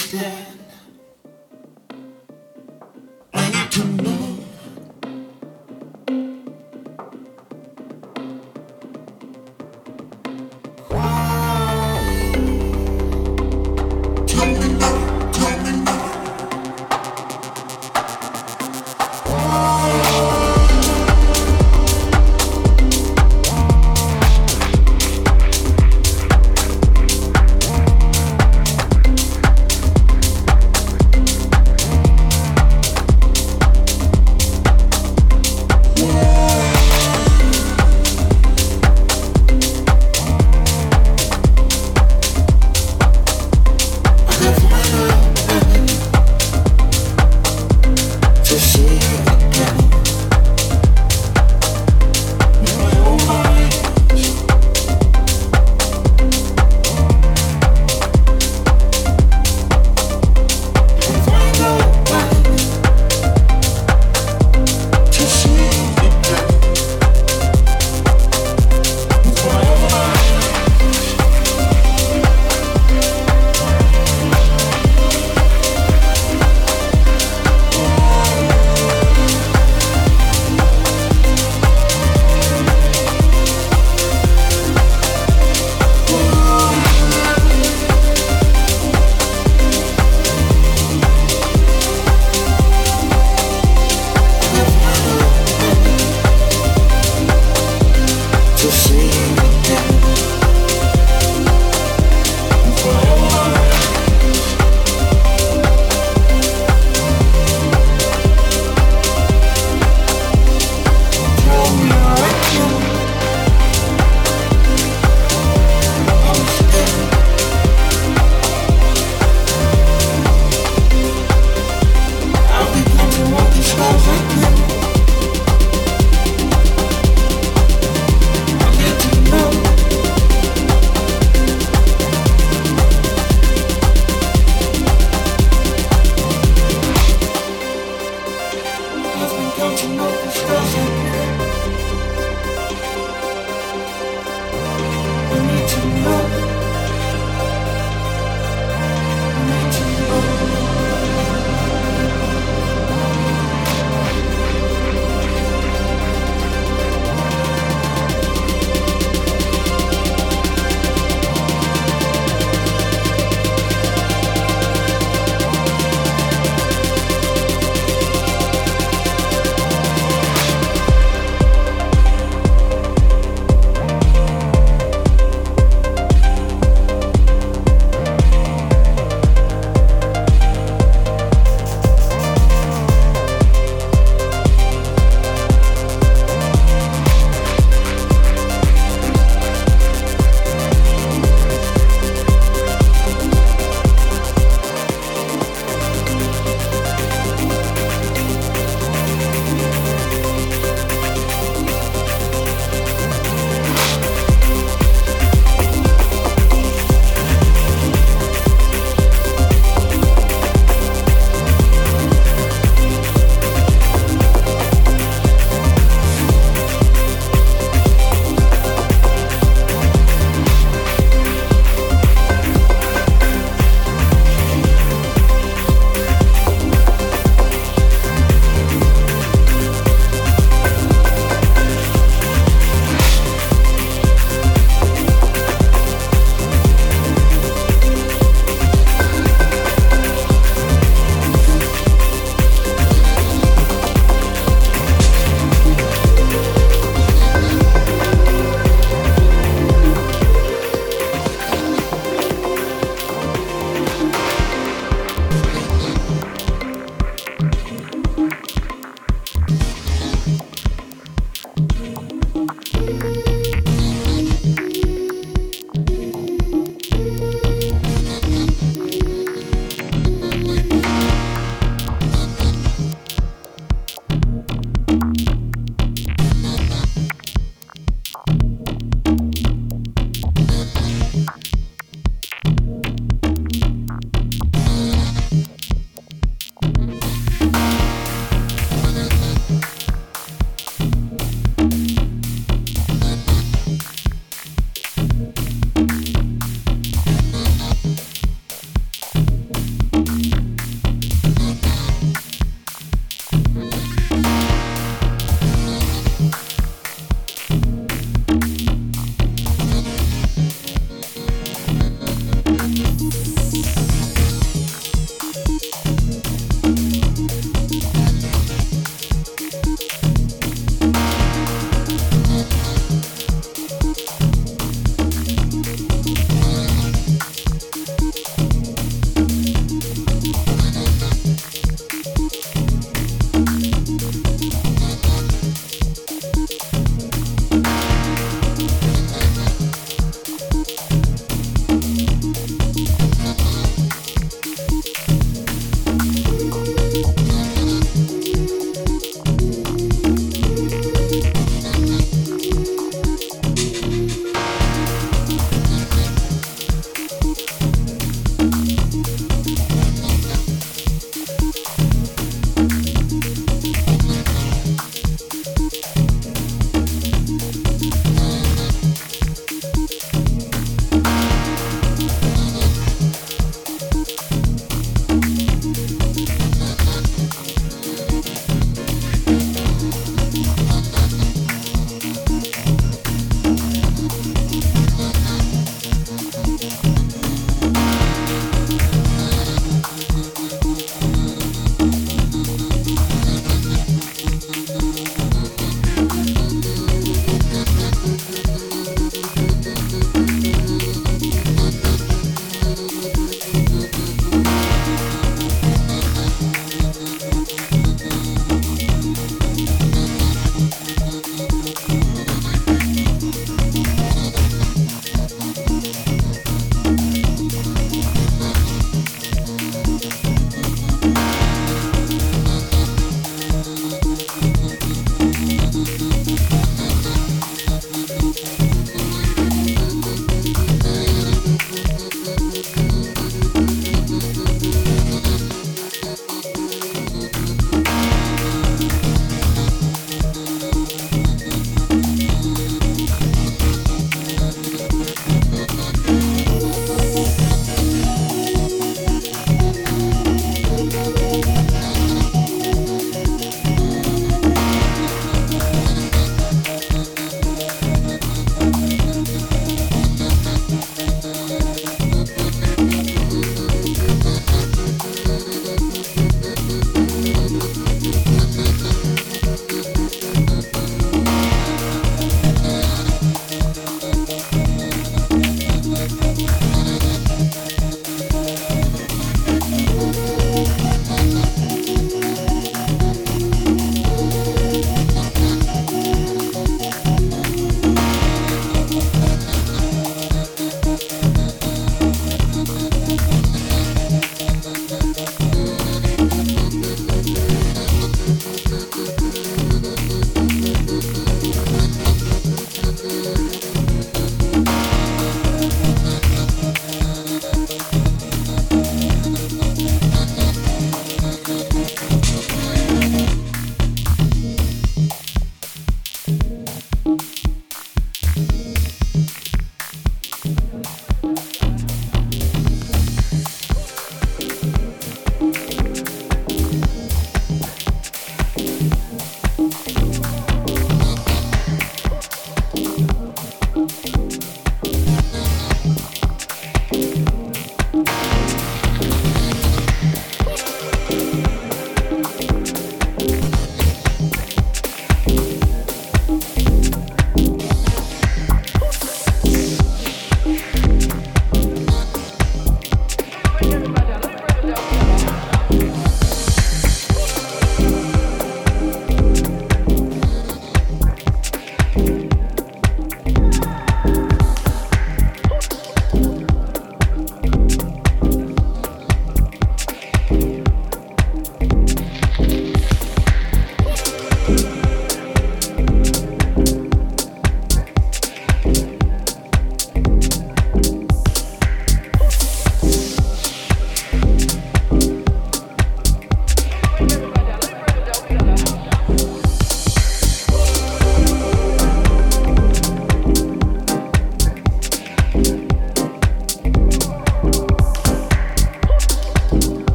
understand. I need to know.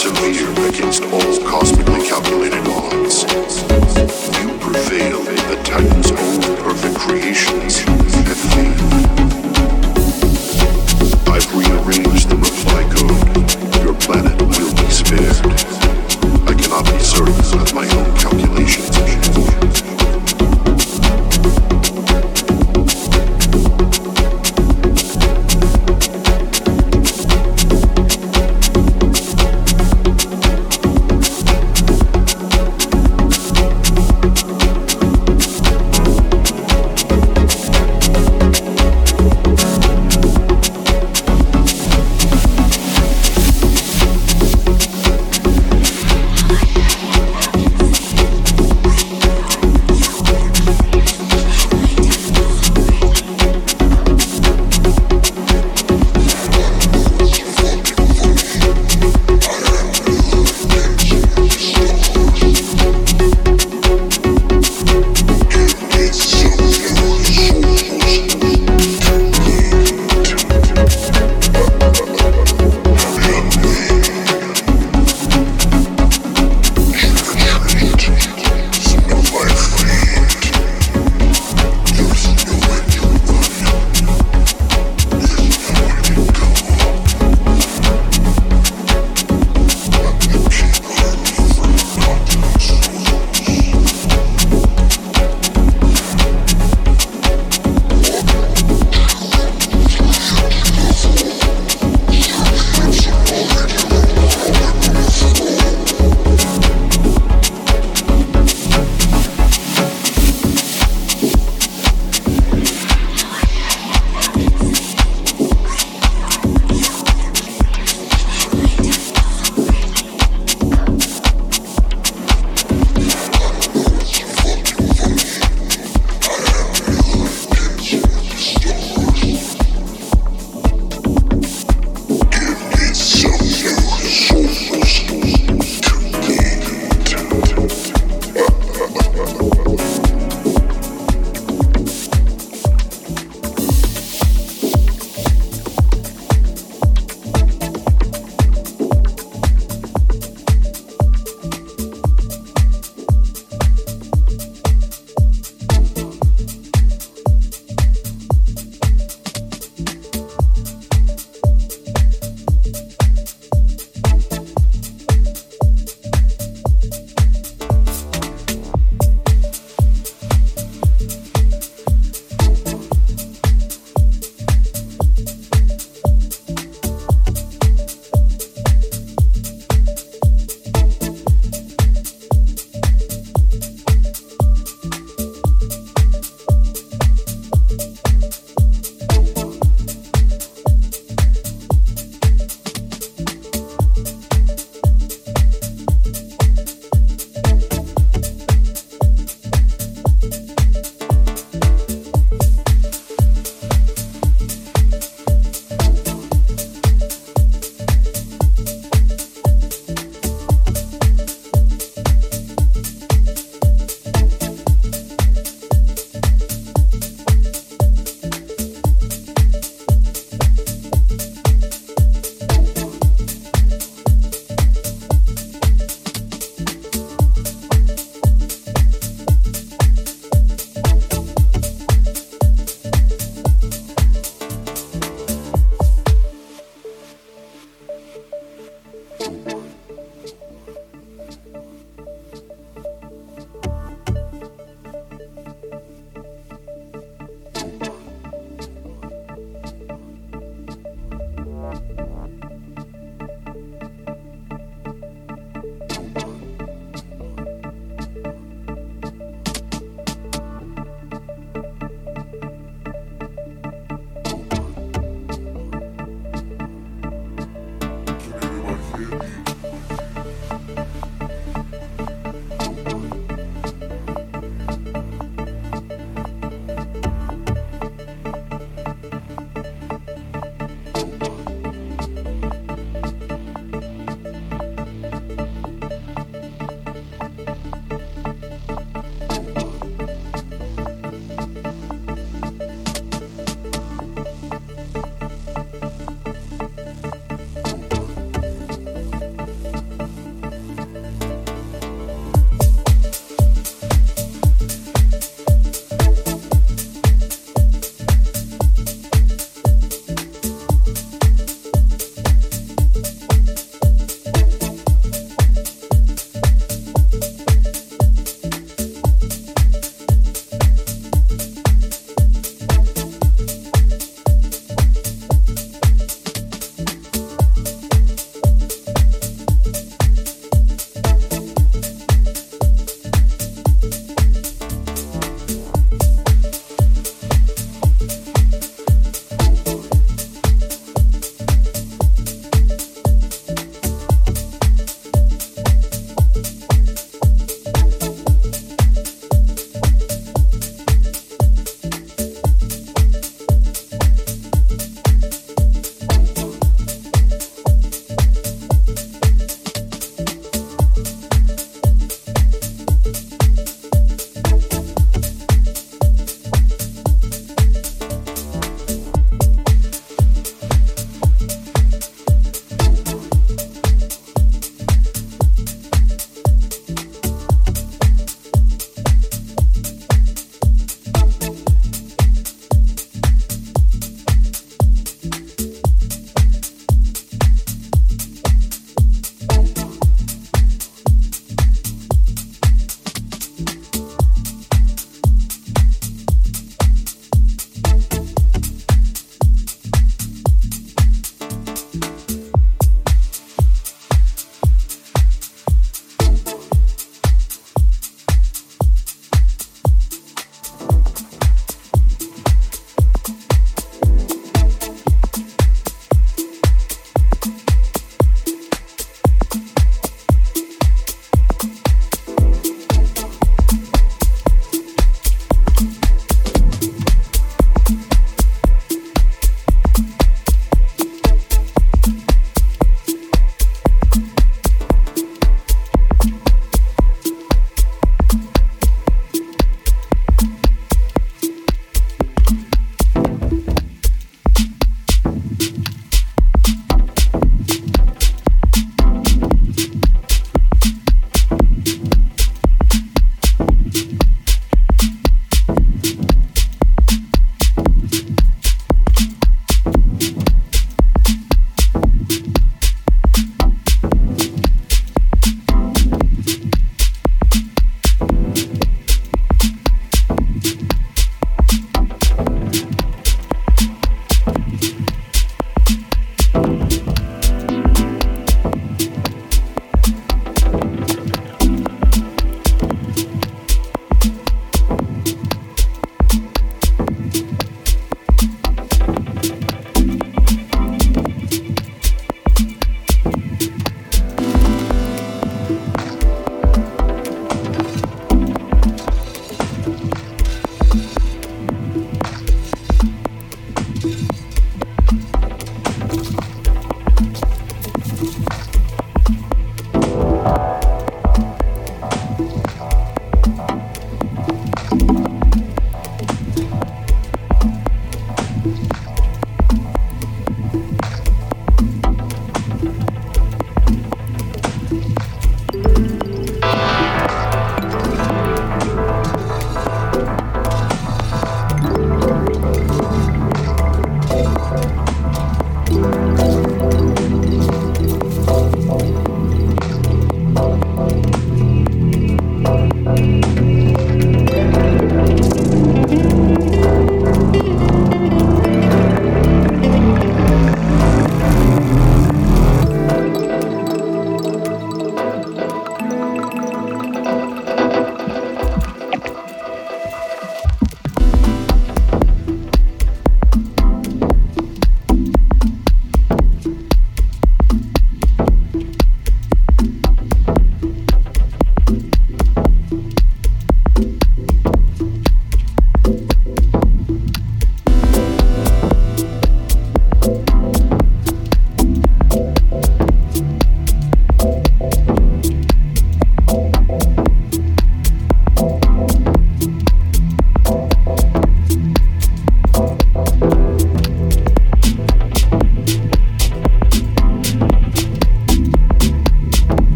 To persevere against all